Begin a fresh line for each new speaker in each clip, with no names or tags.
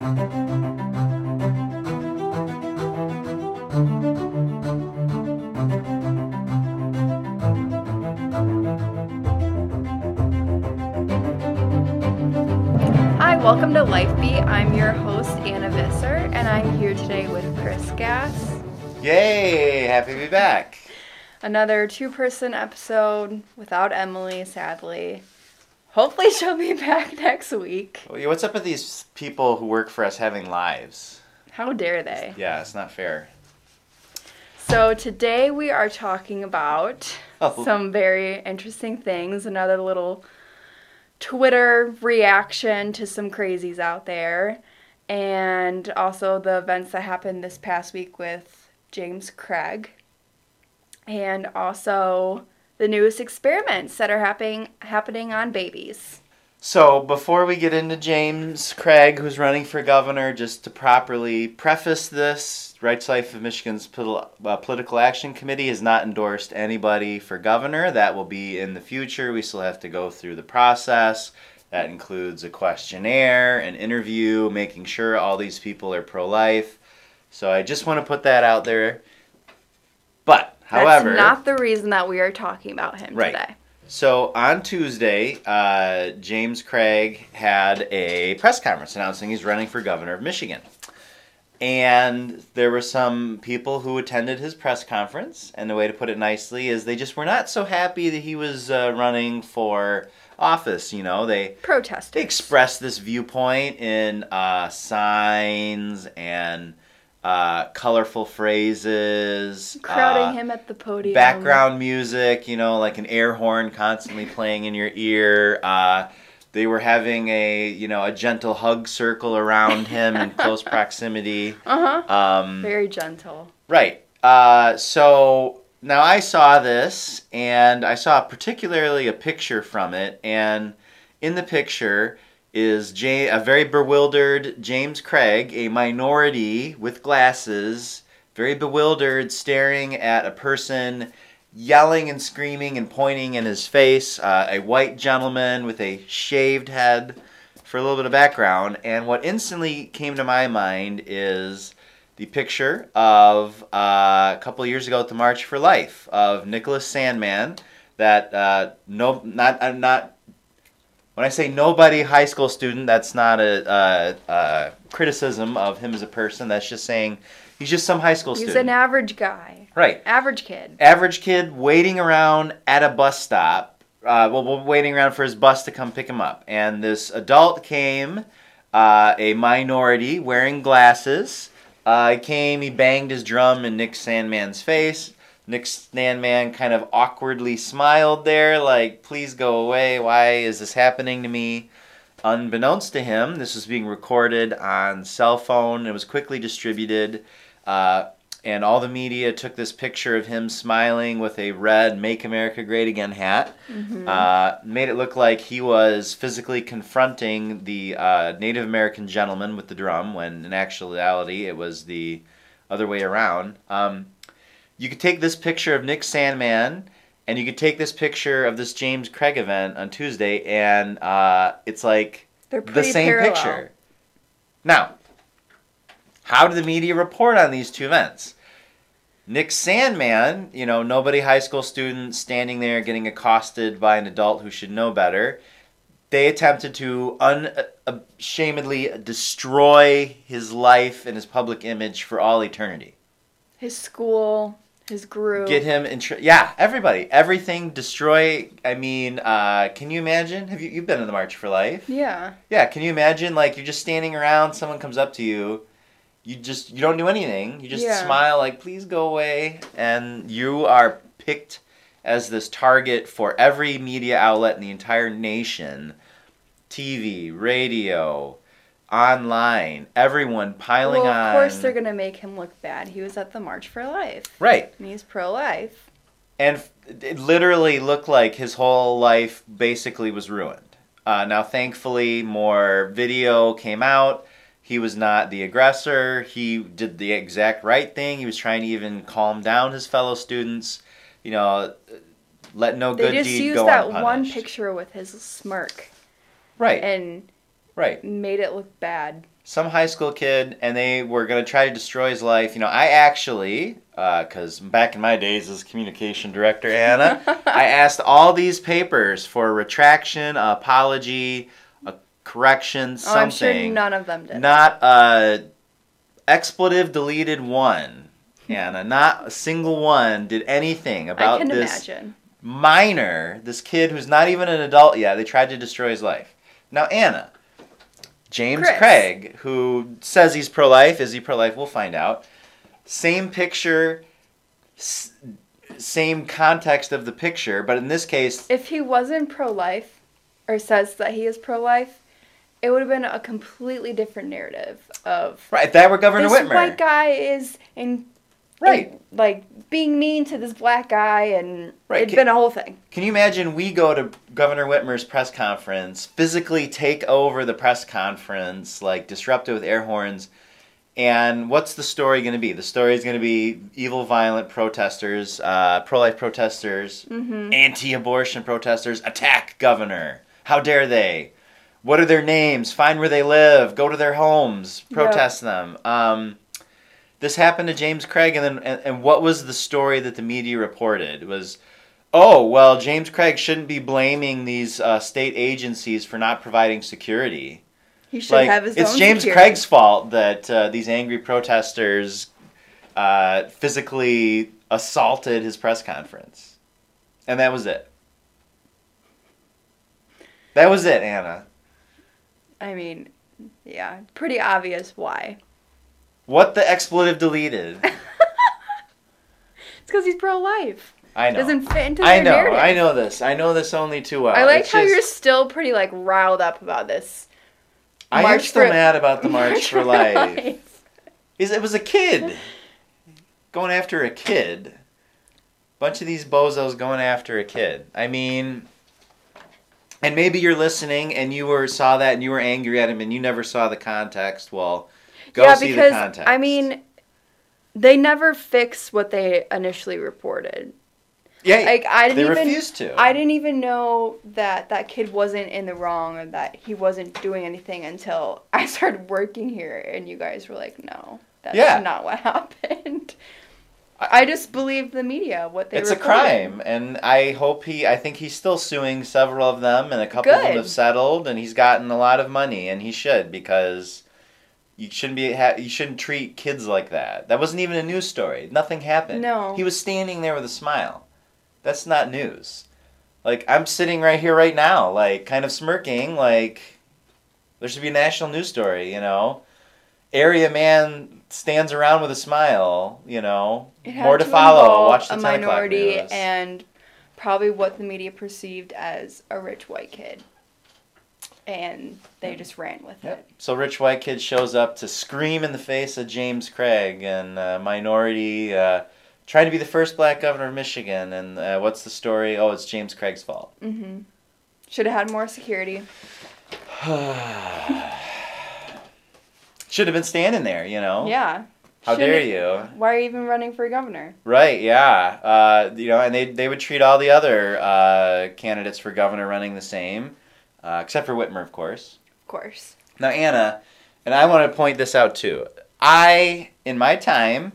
Hi, welcome to Life Beat. I'm your host, Anna Visser, and I'm here today with Chris Gass.
Yay! Happy to be back.
Another two person episode without Emily, sadly. Hopefully, she'll be back next week.
What's up with these people who work for us having lives?
How dare they?
Yeah, it's not fair.
So, today we are talking about
Oh.
some very interesting things. Another little Twitter reaction to some crazies out there. And also the events that happened this past week with James Craig. And also the newest experiments that are happening happening on babies.
So, before we get into James Craig, who's running for governor, just to properly preface this, Rights Life of Michigan's uh, Political Action Committee has not endorsed anybody for governor. That will be in the future. We still have to go through the process. That includes a questionnaire, an interview, making sure all these people are pro life. So, I just want to put that out there. But, however.
That's not the reason that we are talking about him
Right.
today.
So on Tuesday, uh, James Craig had a press conference announcing he's running for governor of Michigan. And there were some people who attended his press conference, and the way to put it nicely is they just were not so happy that he was uh, running for office. You know, they
protested,
they expressed this viewpoint in uh, signs and uh, colorful phrases,
crowding
uh,
him at the podium.
background music, you know, like an air horn constantly playing in your ear. Uh, they were having a, you know, a gentle hug circle around him in close proximity.
Uh huh.
Um,
Very gentle.
right. Uh, so now I saw this, and I saw particularly a picture from it, and in the picture is Jay, a very bewildered James Craig, a minority with glasses, very bewildered, staring at a person yelling and screaming and pointing in his face, uh, a white gentleman with a shaved head for a little bit of background. And what instantly came to my mind is the picture of uh, a couple years ago at the March for Life of Nicholas Sandmann. That uh, no, not uh, not. When I say nobody high school student, that's not a, uh uh criticism of him as a person. That's just saying he's just some high school
He's
student.
He's an average guy.
right
Average kid.
average kid waiting around at a bus stop. Uh, well, waiting around for his bus to come pick him up, and this adult came, uh, a minority wearing glasses. Uh, he came, he banged his drum in Nick Sandmann's face. Nick Sandmann kind of awkwardly smiled there, like, please go away. Why is this happening to me? Unbeknownst to him, this was being recorded on cell phone. It was quickly distributed. Uh, and all the media took this picture of him smiling with a red "Make America Great Again" hat. Uh, made it look like he was physically confronting the uh, Native American gentleman with the drum, when in actuality it was the other way around. Um, you could take this picture of Nick Sandmann, and you could take this picture of this James Craig event on Tuesday, and uh, it's like the same
parallel.
picture. Now, how did the media report on these two events? Nick Sandmann, you know, nobody high school student standing there getting accosted by an adult who should know better. They attempted to unashamedly destroy his life and his public image for all eternity.
His school, his group.
Get him in. Tr- yeah, everybody, everything. Destroy. I mean, uh, can you imagine? Have you you've been in the March for Life?
Yeah.
Yeah, can you imagine like you're just standing around, someone comes up to you, you just you don't do anything. You just
Yeah.
smile like please go away and you are picked as this target for every media outlet in the entire nation. TV, radio, online, everyone piling
well,
on.
of course they're gonna make him look bad. He was at the March for Life,
Right.
and he's pro-life.
And it literally looked like his whole life basically was ruined. Uh, now, thankfully, more video came out. He was not the aggressor. He did the exact right thing. He was trying to even calm down his fellow students. You know, let no
They
good
just used that one picture with his smirk
Right,
and
right.
made it look bad.
some high school kid, and they were gonna try to destroy his life. You know, I actually, uh, because back in my days as communication director, Anna, I asked all these papers for a retraction, a apology, a correction,
Oh, I'm
something.
sure none of them did.
Not a expletive deleted one, Anna. Not a single one did anything
I
about
can
this
imagine.
minor, this kid who's not even an adult yet. They tried to destroy his life. Now, Anna, James
Chris.
Craig, who says he's pro life, is he pro life? We'll find out. Same picture, s- same context of the picture, but in this case,
If he wasn't pro life, or says that he is pro life, it would have been a completely different narrative of
right, if that were Governor
this
Whitmer.
white guy is in
Right.
in, like being mean to this black guy, and
Right,
it'd
ca-
been a whole thing.
Can you imagine we go to Governor Whitmer's press conference, physically take over the press conference, like disrupt it with air horns, and what's the story going to be? The story is going to be evil, violent protesters, uh, pro-life protesters,
Mm-hmm.
anti-abortion protesters attack governor. How dare they? What are their names? Find where they live. Go to their homes. Protest them. Um, this happened to James Craig, and then and, and what was the story that the media reported? It was, oh well, James Craig shouldn't be blaming these uh, state agencies for not providing security.
He should
Like
have his
it's
own
James
security.
Craig's fault that uh, these angry protesters uh, physically assaulted his press conference, and that was it. That was it, Anna.
I mean, yeah, pretty obvious why.
What the expletive deleted?
It's because he's pro life.
I know.
Doesn't fit into
I know.
narrative.
I know this. I know this only too well.
I like
It's
how
just-
you're still pretty like riled up about this.
I am
March
still
for-
mad about the March, for Life.
Life.
Is it was a kid going after a kid. Bunch of these bozos going after a kid. I mean, and maybe you're listening and you were saw that and you were angry at him and you never saw the context. Well, go
yeah,
see
because. I mean, they never fix what they initially reported.
yeah,
Like I didn't even
refused to.
I didn't even know that that kid wasn't in the wrong or that he wasn't doing anything until I started working here and you guys were like, "No, that's
Yeah.
not what happened."
I-
I just believe the media what they
it's a crime, and I hope he. I think he's still suing several of them, and a couple of them have settled, and he's gotten a lot of money, and he should because you shouldn't be. Ha- you shouldn't treat kids like that. That wasn't even a news story. Nothing happened.
No.
he was standing there with a smile. That's not news. Like I'm sitting right here, right now, like kind of smirking, like there should be a national news story. You know, area man stands around with a smile. You know, more to,
to
follow. Watch the
a
10 o'clock
minority and probably what the media perceived as a rich white kid, and they just ran with
Yep.
it.
So rich white kid shows up to scream in the face of James Craig and uh, minority uh, trying to be the first black governor of Michigan. And uh, what's the story? Oh, it's James Craig's fault.
hmm Should have had more security.
Should have been standing there, you know.
Yeah.
How dare
Shouldn't-
you?
Why are you even running for governor?
Right? Yeah. Uh, you know, and they they would treat all the other uh, candidates for governor running the same, uh, except for Whitmer, of course.
Of course.
Now, Anna, and I want to point this out too. I, in my time,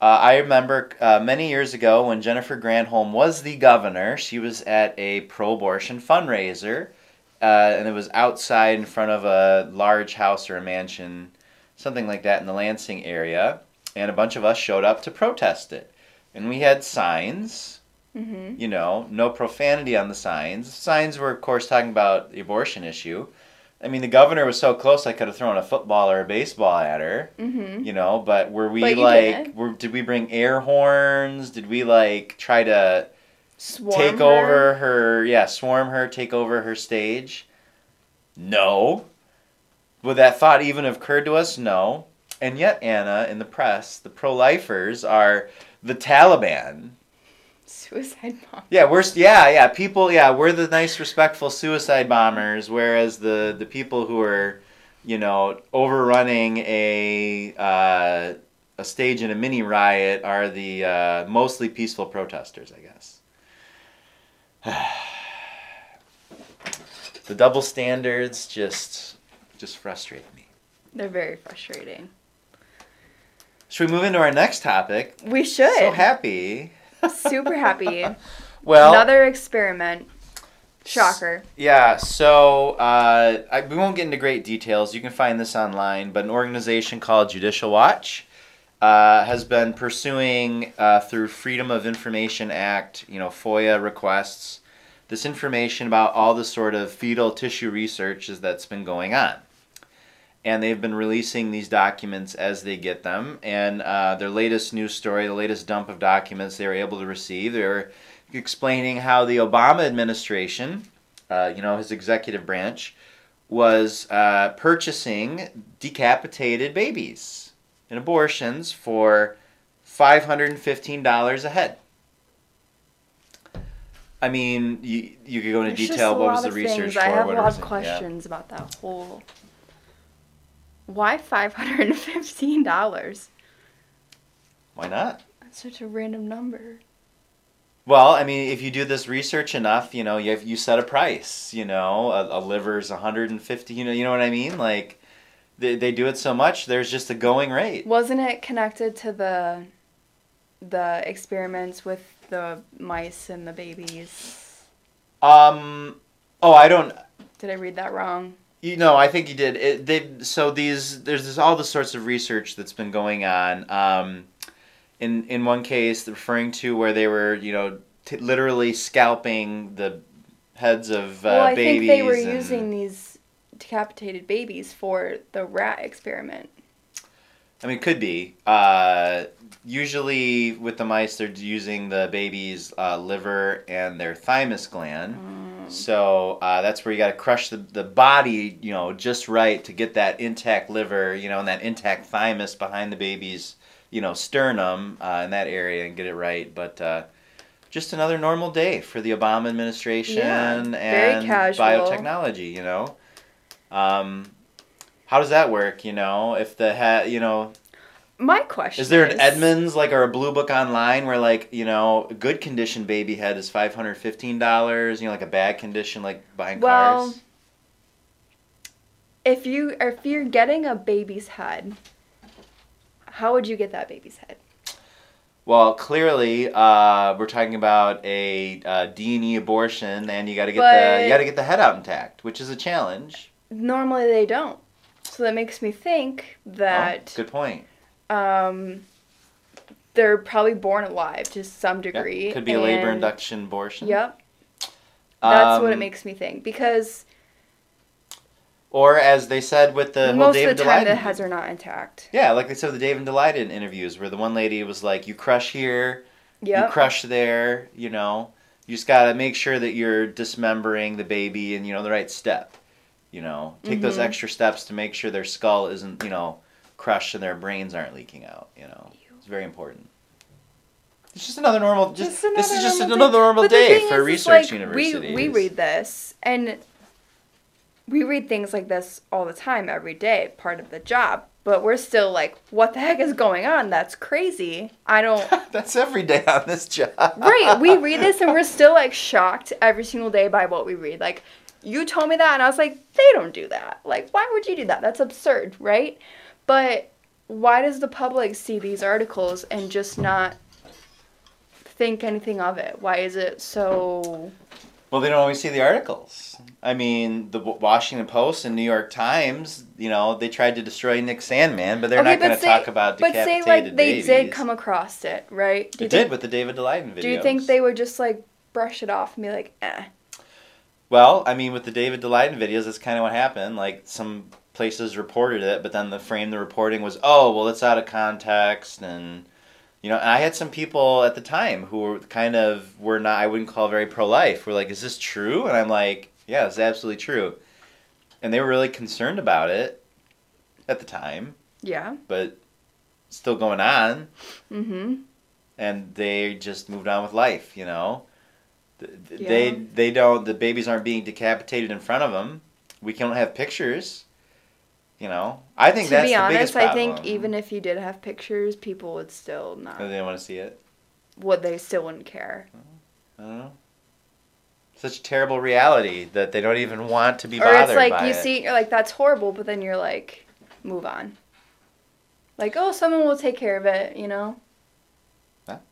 uh, I remember uh, many years ago when Jennifer Granholm was the governor, she was at a pro abortion fundraiser, uh, and it was outside in front of a large house or a mansion, something like that in the Lansing area, and a bunch of us showed up to protest it. And we had signs,
hmm
you know, no profanity on the signs. Signs were, of course, talking about the abortion issue. I mean, the governor was so close, I could have thrown a football or a baseball at her,
hmm
you know. But were we
But
like, were, did we bring air horns? Did we like try to
Swarm
take
her.
over her? Yeah, swarm her, take over her stage. No. Would that thought even have occurred to us? No. And yet, Anna, in the press, the pro-lifers are the Taliban.
Suicide bombers.
Yeah, we're yeah, yeah. People, yeah, we're the nice, respectful suicide bombers, whereas the the people who are, you know, overrunning a uh, a stage in a mini riot are the uh, mostly peaceful protesters, I guess. the double standards just just frustrate me.
They're very frustrating.
Should we move into our next topic?
We should.
So happy.
Super happy.
Well,
Another experiment. Shocker.
Yeah, so uh, I, we won't get into great details. You can find this online, but an organization called Judicial Watch uh, has been pursuing uh, through Freedom of Information Act, you know, FOIA requests, this information about all the sort of fetal tissue research that's been going on. And they've been releasing these documents as they get them. And uh, their latest news story, the latest dump of documents they were able to receive, they were explaining how the Obama administration, uh, you know, his executive branch, was uh, purchasing decapitated babies and abortions for $515 a head. I mean, you, you could go into
There's
detail what was the research for.
I have a lot of
it, yeah.
questions about that whole. Why five hundred and fifteen dollars?
Why not?
That's such a random number.
Well, I mean, if you do this research enough, you know, you have, you set a price. You know, a, a liver's 150. You know, you know what I mean? Like, they, they do it so much. There's just a going rate.
Wasn't it connected to the the experiments with the mice and the babies?
Um. Oh, I don't.
Did I read that wrong?
You know, I think you did. It, they so these there's this, all the sorts of research that's been going on. Um, in in one case, referring to where they were, you know, t- literally scalping the heads of uh,
well, I
babies.
think they were
and-
using these decapitated babies for the rat experiment.
I mean, it could be. Uh, usually with the mice, they're using the baby's uh, liver and their thymus gland.
Mm.
So uh, that's where you got to crush the, the body, you know, just right to get that intact liver, you know, and that intact thymus behind the baby's, you know, sternum uh, in that area and get it right. But uh, just another normal day for the Obama administration
Yeah,
and biotechnology, you know. Um, how does that work? You know, if the ha- you know,
My question
is there an Edmunds like or a Blue Book online where like you know a good condition baby head is five hundred fifteen dollars? You know, like a bad condition like buying
Well,
cars.
If you if you're getting a baby's head, how would you get that baby's head?
Well, clearly, uh, we're talking about a uh, D and E abortion, and you got to get the you got to get the head out intact, which is a challenge.
Normally they don't. So that makes me think
Oh,
that
good point.
um, they're probably born alive to some degree.
Could be a labor induction abortion.
Yep. That's what it
Um,
makes me think because
Or as they said with the
most
David
of the time the heads are not intact.
Yeah, like they said with the David Daleiden interviews, where the one lady was like, "You crush here, you crush there, you know. You just gotta make sure that you're dismembering the baby in you know the right step. You know, take those
Mhm.
extra steps to make sure their skull isn't you know crushed and their brains aren't leaking out. You know, it's very important. It's just another normal. Just, this is just another normal day for
is,
research
like,
universities.
We, we read this and we read things like this all the time, every day, part of the job. But we're still like, what the heck is going on? That's crazy. I don't.
That's every day on this job.
right, we read this and we're still like shocked every single day by what we read. Like, you told me that, and I was like, they don't do that. Like, why would you do that? That's absurd, right? But why does the public see these articles and just not think anything of it? Why is it so.
Well, they don't always see the articles. I mean, the Washington Post and New York Times, you know, they tried to destroy Nick Sandmann, but they're
Okay,
not going to talk about
But say, like, they
babies.
did come across it, right? Do
It did
think,
with the David Daleiden video
Do you think they would just, like, brush it off and be like, eh?
Well, I mean, with the David Daleiden videos, that's kind of what happened. Like, some places reported it, but then the frame the reporting was, oh, well, it's out of context, and you know, and I had some people at the time who were kind of were not, I wouldn't call very pro life. Were like, is this true? And I'm like, yeah, it's absolutely true. And they were really concerned about it at the time,
Yeah.
but still going on,
Mm hmm.
and they just moved on with life. You know,
Yeah.
they they don't the babies aren't being decapitated in front of them. We can't have pictures. You know, I think
to
that's
be
the
honest,
biggest
I think even if you did have pictures, people would still not.
they didn't want to see it.
Would they still wouldn't care?
I don't know. Such a terrible reality that they don't even want to be
Or
bothered
it's like you
it.
see, you're like, that's horrible, but then you're like, move on. Like, oh, someone will take care of it, you know?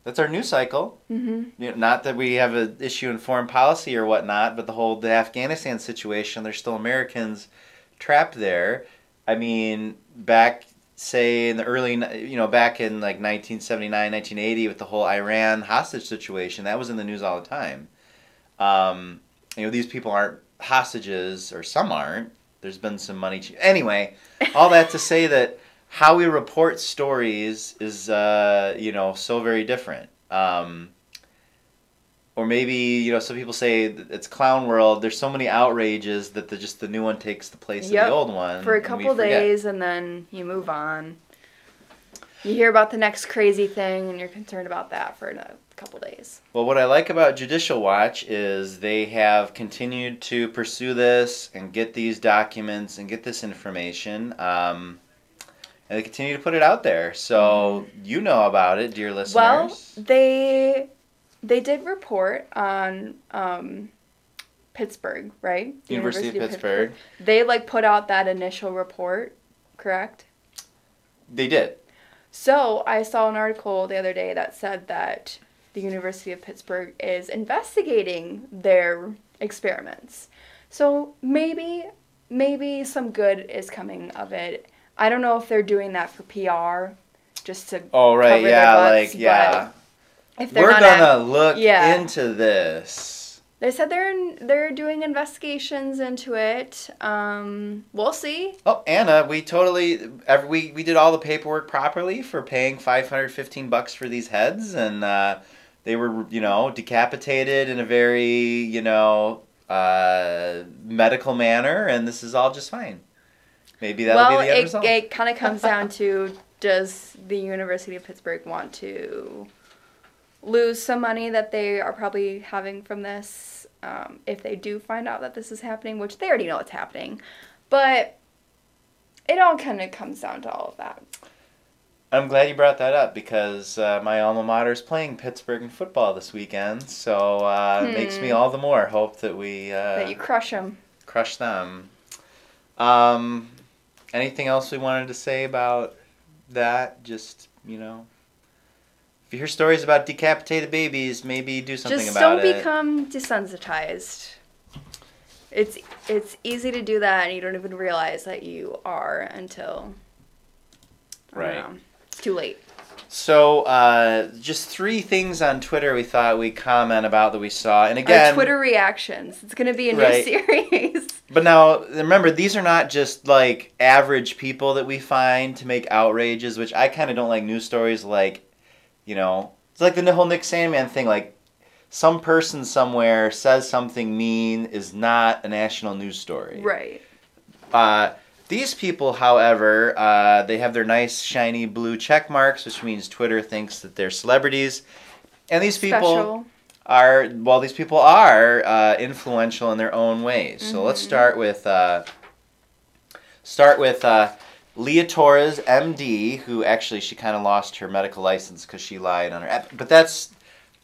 That's our news cycle.
Mm-hmm.
You know, not that we have an issue in foreign policy or whatnot, but the whole the Afghanistan situation, there's still Americans trapped there. I mean, back say in the early, you know, back in like 1979, 1980 with the whole Iran hostage situation, that was in the news all the time. Um, you know, these people aren't hostages, or some aren't. There's been some money. Ch- anyway, all that to say that how we report stories is, uh, you know, so very different. Um, or maybe you know some people say it's clown world there's so many outrages that the just the new one takes the place
Yep.
of the old one
For a couple
forget.
days and then you move on. You hear about the next crazy thing and you're concerned about that for a couple days.
well what i like about judicial watch is they have continued to pursue this and get these documents and get this information um, and they continue to put it out there so you know about it dear listeners
Well, they they did report on um, Pittsburgh, right? The
university, of pittsburgh
They like put out that initial report, correct?
they did
So I saw an article the other day that said that the University of Pittsburgh is investigating their experiments. So maybe maybe some good is coming of it. I don't know if they're doing that for PR, just to
oh right yeah
butts,
like yeah
if they're
we're
not
gonna
act-
look
yeah.
into this
They said they're in, they're doing investigations into it. Um, we'll see.
Oh, Anna, we totally every, we we did all the paperwork properly for paying 515 bucks for these heads and uh, they were, you know, decapitated in a very, you know, uh, medical manner and this is all just fine. Maybe that'll
well,
be the end
it,
result.
it kind of comes down to does the University of Pittsburgh want to lose some money that they are probably having from this um, if they do find out that this is happening, which they already know it's happening. But it all kind of comes down to all of that.
I'm glad you brought that up because uh, my alma mater is playing Pittsburgh in football this weekend, so uh, it makes me
Hmm.
all the more hope that we uh,
that you crush them.
crush them. Um, anything else we wanted to say about that? Just you know, if you hear stories about decapitated babies, maybe do something
Just
about
don't become desensitized. It's it's easy to do that, and you don't even realize that you are until
Right.
know, it's too late.
So, uh, just three things on Twitter we thought we'd comment about that we saw, and
Our
again,
Twitter reactions. It's gonna be a new series.
But now remember, these are not just like average people that we find to make outrages, which I kind of don't like news stories like, you know, it's like the whole Nick Sandmann thing. Like, some person somewhere says something mean is not a national news story.
right.
Uh, these people, however, uh, they have their nice shiny blue check marks, which means Twitter thinks that they're celebrities. And these people
Special.
are well these people are uh, influential in their own ways so let's
Mhm.
start with uh, start with uh, leah torres md who actually she kind of lost her medical license because she lied on her app but that's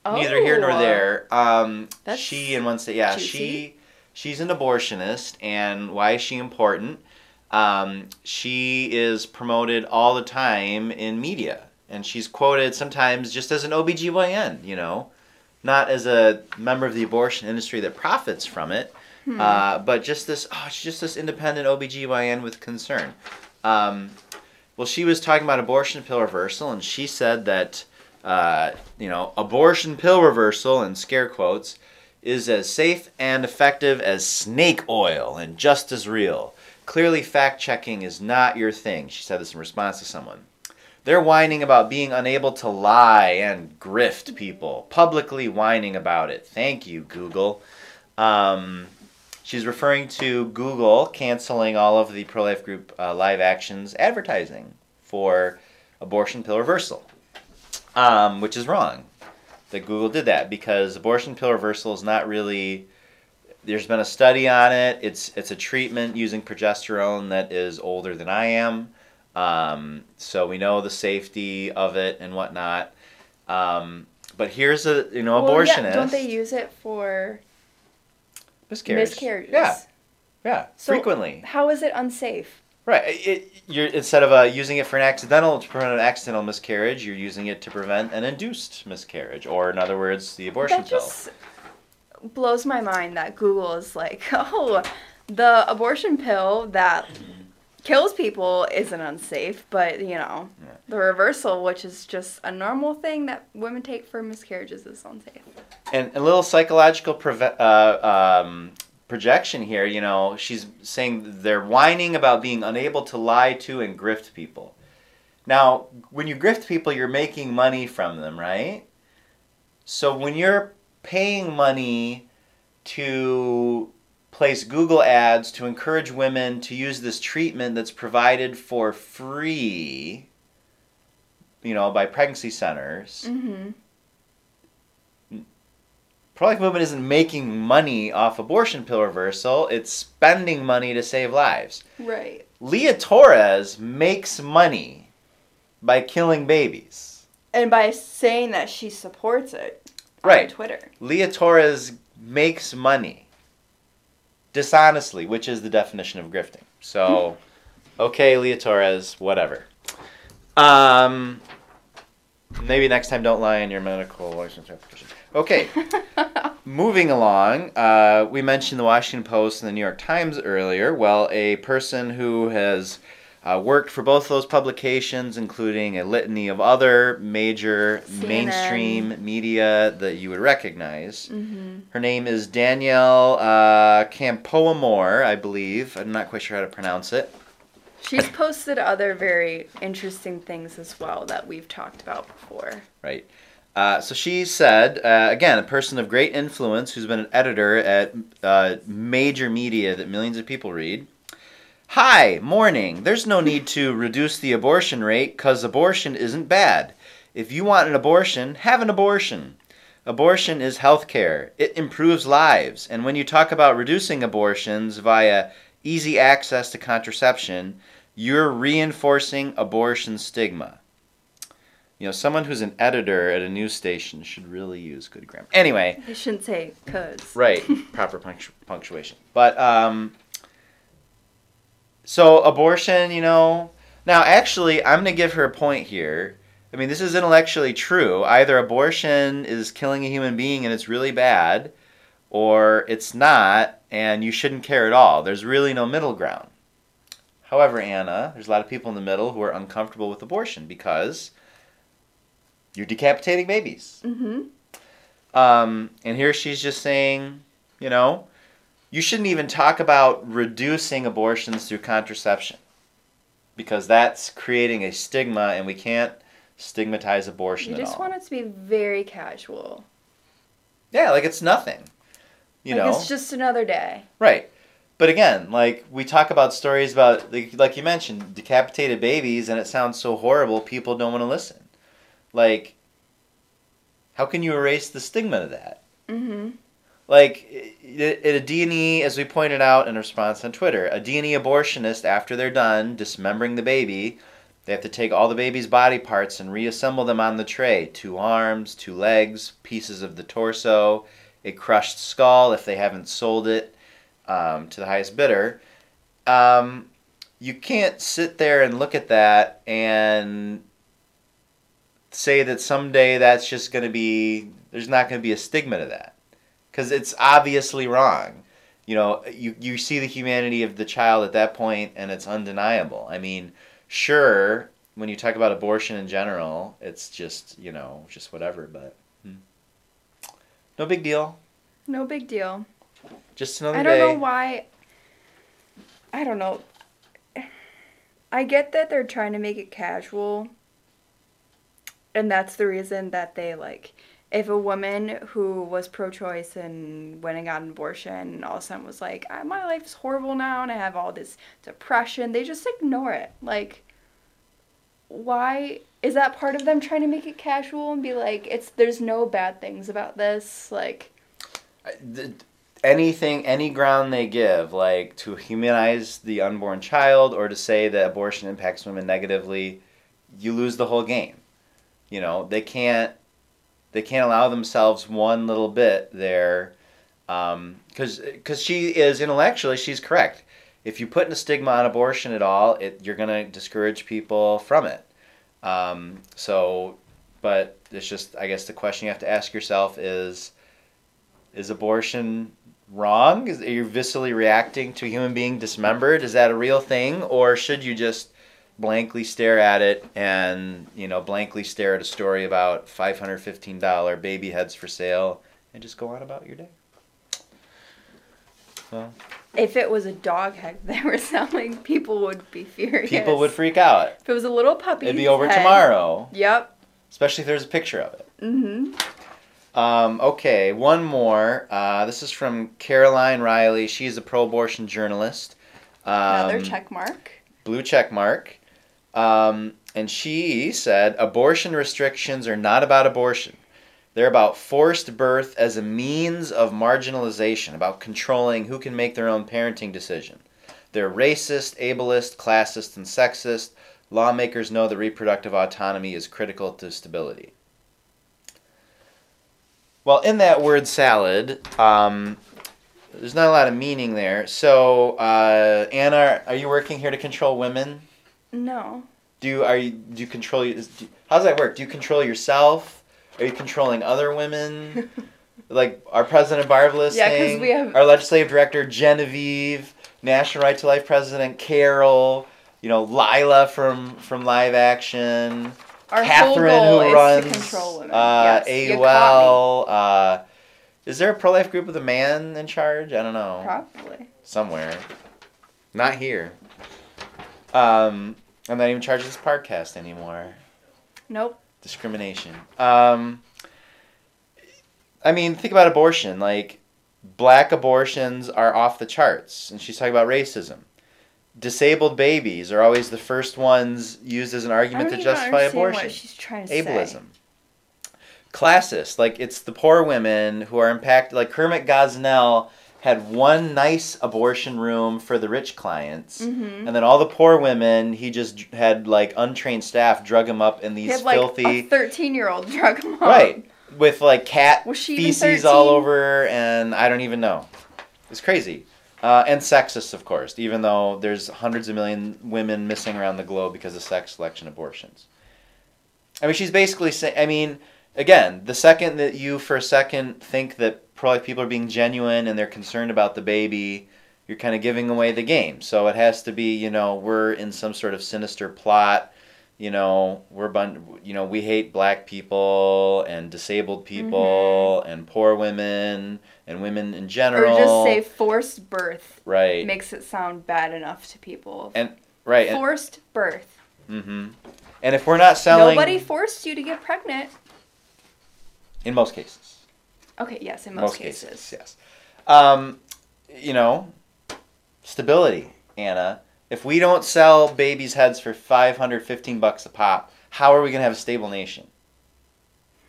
neither here nor
Oh.
there um,
That's
she in one yeah
juicy.
she she's an abortionist and why is she important um, she is promoted all the time in media and she's quoted sometimes just as an obgyn you know not as a member of the abortion industry that profits from it,
Hmm.
uh, but just this, oh, she's just this independent OBGYN with concern. Um, well, she was talking about abortion pill reversal, and she said that, uh, you know, abortion pill reversal, in scare quotes, is as safe and effective as snake oil and just as real. Clearly, fact checking is not your thing. She said this in response to someone. They're whining about being unable to lie and grift people, publicly whining about it. Thank you, Google. Um, she's referring to Google canceling all of the pro life group uh, live actions advertising for abortion pill reversal, um, which is wrong that Google did that because abortion pill reversal is not really. There's been a study on it. It's it's a treatment using progesterone that is older than I am. Um, so we know the safety of it and whatnot. Um, but here's a you know
Well,
abortionist.
yeah, don't they use it for
miscarriage?
miscarriages?
Yeah, yeah,
So-
frequently.
How is it unsafe?
Right. It, you're instead of uh, using it for an accidental to prevent an accidental miscarriage, you're using it to prevent an induced miscarriage, or in other words, the abortion
that
pill.
just blows my mind that Google is like, oh, the abortion pill that kills people isn't unsafe, but you know,
Yeah.
the reversal, which is just a normal thing that women take for miscarriages, is unsafe.
And a little psychological preve- uh, um, projection here. You know, she's saying they're whining about being unable to lie to and grift people. Now, when you grift people, you're making money from them, right? So when you're paying money to place Google ads to encourage women to use this treatment that's provided for free, you know, by pregnancy centers.
Mm-hmm.
Pro-life movement isn't making money off abortion pill reversal. It's spending money to save lives.
Right.
Leah Torres makes money by killing babies.
And by saying that she supports it
Right.
Twitter.
Leah Torres makes money dishonestly, which is the definition of grifting. So, okay, Leah Torres, whatever. Um, maybe next time don't lie in your medical license application. Okay. Moving along, uh, we mentioned the Washington Post and the New York Times earlier. Well, a person who has uh, worked for both of those publications, including a litany of other major
CNN.
mainstream media that you would recognize.
mm-hmm.
Her name is Danielle uh, Campoamor, I believe. I'm not quite sure how to pronounce it.
She's posted other very interesting things as well that we've talked about before.
Right. Uh, so she said, uh, again, a person of great influence who's been an editor at uh, major media that millions of people read. Hi, morning. There's no need to reduce the abortion rate because abortion isn't bad. If you want an abortion, have an abortion. Abortion is health care, it improves lives. And when you talk about reducing abortions via easy access to contraception, you're reinforcing abortion stigma. You know, someone who's an editor at a news station should really use good grammar. Anyway,
I shouldn't say cause.
right, proper punctu- punctuation. But um, so abortion, you know. Now, actually, I'm going to give her a point here. I mean, this is intellectually true. Either abortion is killing a human being and it's really bad, or it's not and you shouldn't care at all. There's really no middle ground. However, Anna, there's a lot of people in the middle who are uncomfortable with abortion because you're decapitating babies.
Mm-hmm.
Um, and here she's just saying, you know, you shouldn't even talk about reducing abortions through contraception because that's creating a stigma and we can't stigmatize abortion
You
at
just
all.
want it to be very casual.
Yeah, like it's nothing. You
like
know,
it's just another day.
right? But again, like we talk about stories about, like, like you mentioned, decapitated babies, and it sounds so horrible. People don't want to listen. Like, how can you erase the stigma of that?
Mm-hmm.
Like i- a D&E, as we pointed out in response on Twitter, a D&E abortionist, after they're done dismembering the baby, they have to take all the baby's body parts and reassemble them on the tray. Two arms, two legs, pieces of the torso, a crushed skull if they haven't sold it um, to the highest bidder. Um, you can't sit there and look at that and say that someday that's just going to be, there's not going to be a stigma to that because it's obviously wrong. You know, you, you see the humanity of the child at that point, and it's undeniable. I mean, sure, when you talk about abortion in general, it's just you know just whatever, but hmm. no big deal.
No big deal.
Just another day.
I don't
day.
know why. I don't know. I get that they're trying to make it casual. And that's the reason that they like if a woman who was pro-choice and went and got an abortion and all of a sudden was like, "Ah, my life is horrible now and I have all this depression, they just ignore it. Like, why is that part of them trying to make it casual and be like, it's there's no bad things about this? Like,
th- anything, any ground they give, like to humanize the unborn child or to say that abortion impacts women negatively, you lose the whole game. You know, they can't, they can't allow themselves one little bit there, because because she is intellectually she's correct. if you put a stigma on abortion at all, it you're gonna discourage people from it. Um, so, but it's just I guess the question you have to ask yourself is, is abortion wrong? Is, are you viscerally reacting to a human being dismembered? Is that a real thing, or should you just blankly stare at it and you know blankly stare at a story about five hundred fifteen dollar baby heads for sale and just go on about your day? Well,
If it was a dog head they were selling, people would be furious.
people would freak out.
If it was a little puppy,
It'd be over tomorrow,
Yep.
especially if there's a picture of it.
Mm-hmm.
Um, okay, one more. Uh, this is from Caroline Reilly. She's a pro-abortion journalist. Um,
Another check mark.
blue check mark. Um, and she said abortion restrictions are not about abortion. They're about forced birth as a means of marginalization, about controlling who can make their own parenting decision. They're racist, ableist, classist, and sexist. Lawmakers know that reproductive autonomy is critical to stability. Well, in that word salad, um, there's not a lot of meaning there. So, uh, Anna, are you working here to control women?
No.
Do you, are you do you control? is- do- How does that work? Do you control yourself? Are you controlling other women? like our president Barbara
Yeah, 'cause
listening,
we have-
our legislative director Genevieve, National Right to Life president Carol, you know Lila from from Live Action,
Our
Catherine
whole goal
who
is
runs
to control women.
uh,
yes,
AUL. Uh, is there a pro life group with a man in charge? I don't know.
Probably.
somewhere. Not here. Um, I'm not even charged this podcast anymore.
Nope.
Discrimination. Um, I mean, think about abortion. Like, black abortions are off the charts, and she's talking about racism. Disabled babies are always the first ones used as an argument to justify abortion
what she's trying to say.
ableism. Classist, like it's the poor women who are impacted. Like Kermit Gosnell had one nice abortion room for the rich clients,
Mm-hmm.
and then all the poor women, he just had like untrained staff drug him up in
He
these
had
filthy,
13 year old drug him up.
right, with like cat feces all over, and I don't even know. It's crazy. Uh, and sexist, of course, even though there's hundreds of million women missing around the globe because of sex selection abortions. I mean, she's basically saying, I mean, again, the second that you for a second think that pro life people are being genuine and they're concerned about the baby, you're kind of giving away the game. So it has to be, you know, we're in some sort of sinister plot. You know, we're bun- you know, we hate black people and disabled people and poor women and women in general.
Or just say forced birth
right,
makes it sound bad enough to people.
And- right, and,
Forced birth.
hmm and if we're not selling,
Nobody forced you to get pregnant.
in most cases,
Okay, yes, in most, cases.
yes. Um, you know, stability, Anna. If we don't sell babies' heads for 515 bucks a pop, how are we going to have a stable nation?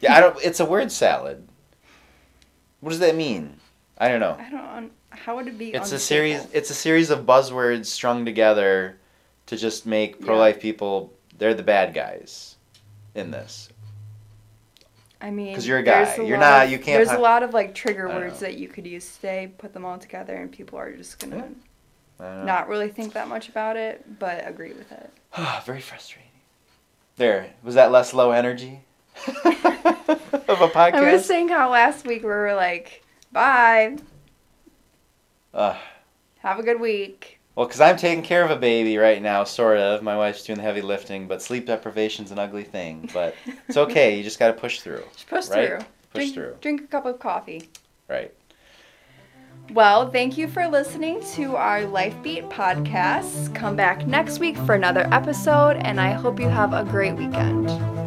Yeah, I don't it's a word salad. What does that mean? I don't know.
I don't. How would it be?
It's a series it's a series of buzzwords strung together to just make pro-life people they're the bad guys in this.
I mean,
'Cause you're a guy. You're
lot
not-
of-
you can't
There's
pop-
a lot of like trigger words that you could use today. Put them all together, and people are just gonna
don't
really think that much about it, but agree with it.
Very frustrating. There, was that less low energy of a podcast?
I was saying how last week we were like, "Bye,
Ugh.
have a good week."
Well, because I'm taking care of a baby right now, sort of. My wife's doing the heavy lifting, but sleep deprivation's an ugly thing. But it's okay. You just got to push through.
Just push
Right?
through.
Push
drink,
through.
Drink a cup of coffee.
Right.
Well, thank you for listening to our Life Beat podcast. Come back next week for another episode, and I hope you have a great weekend.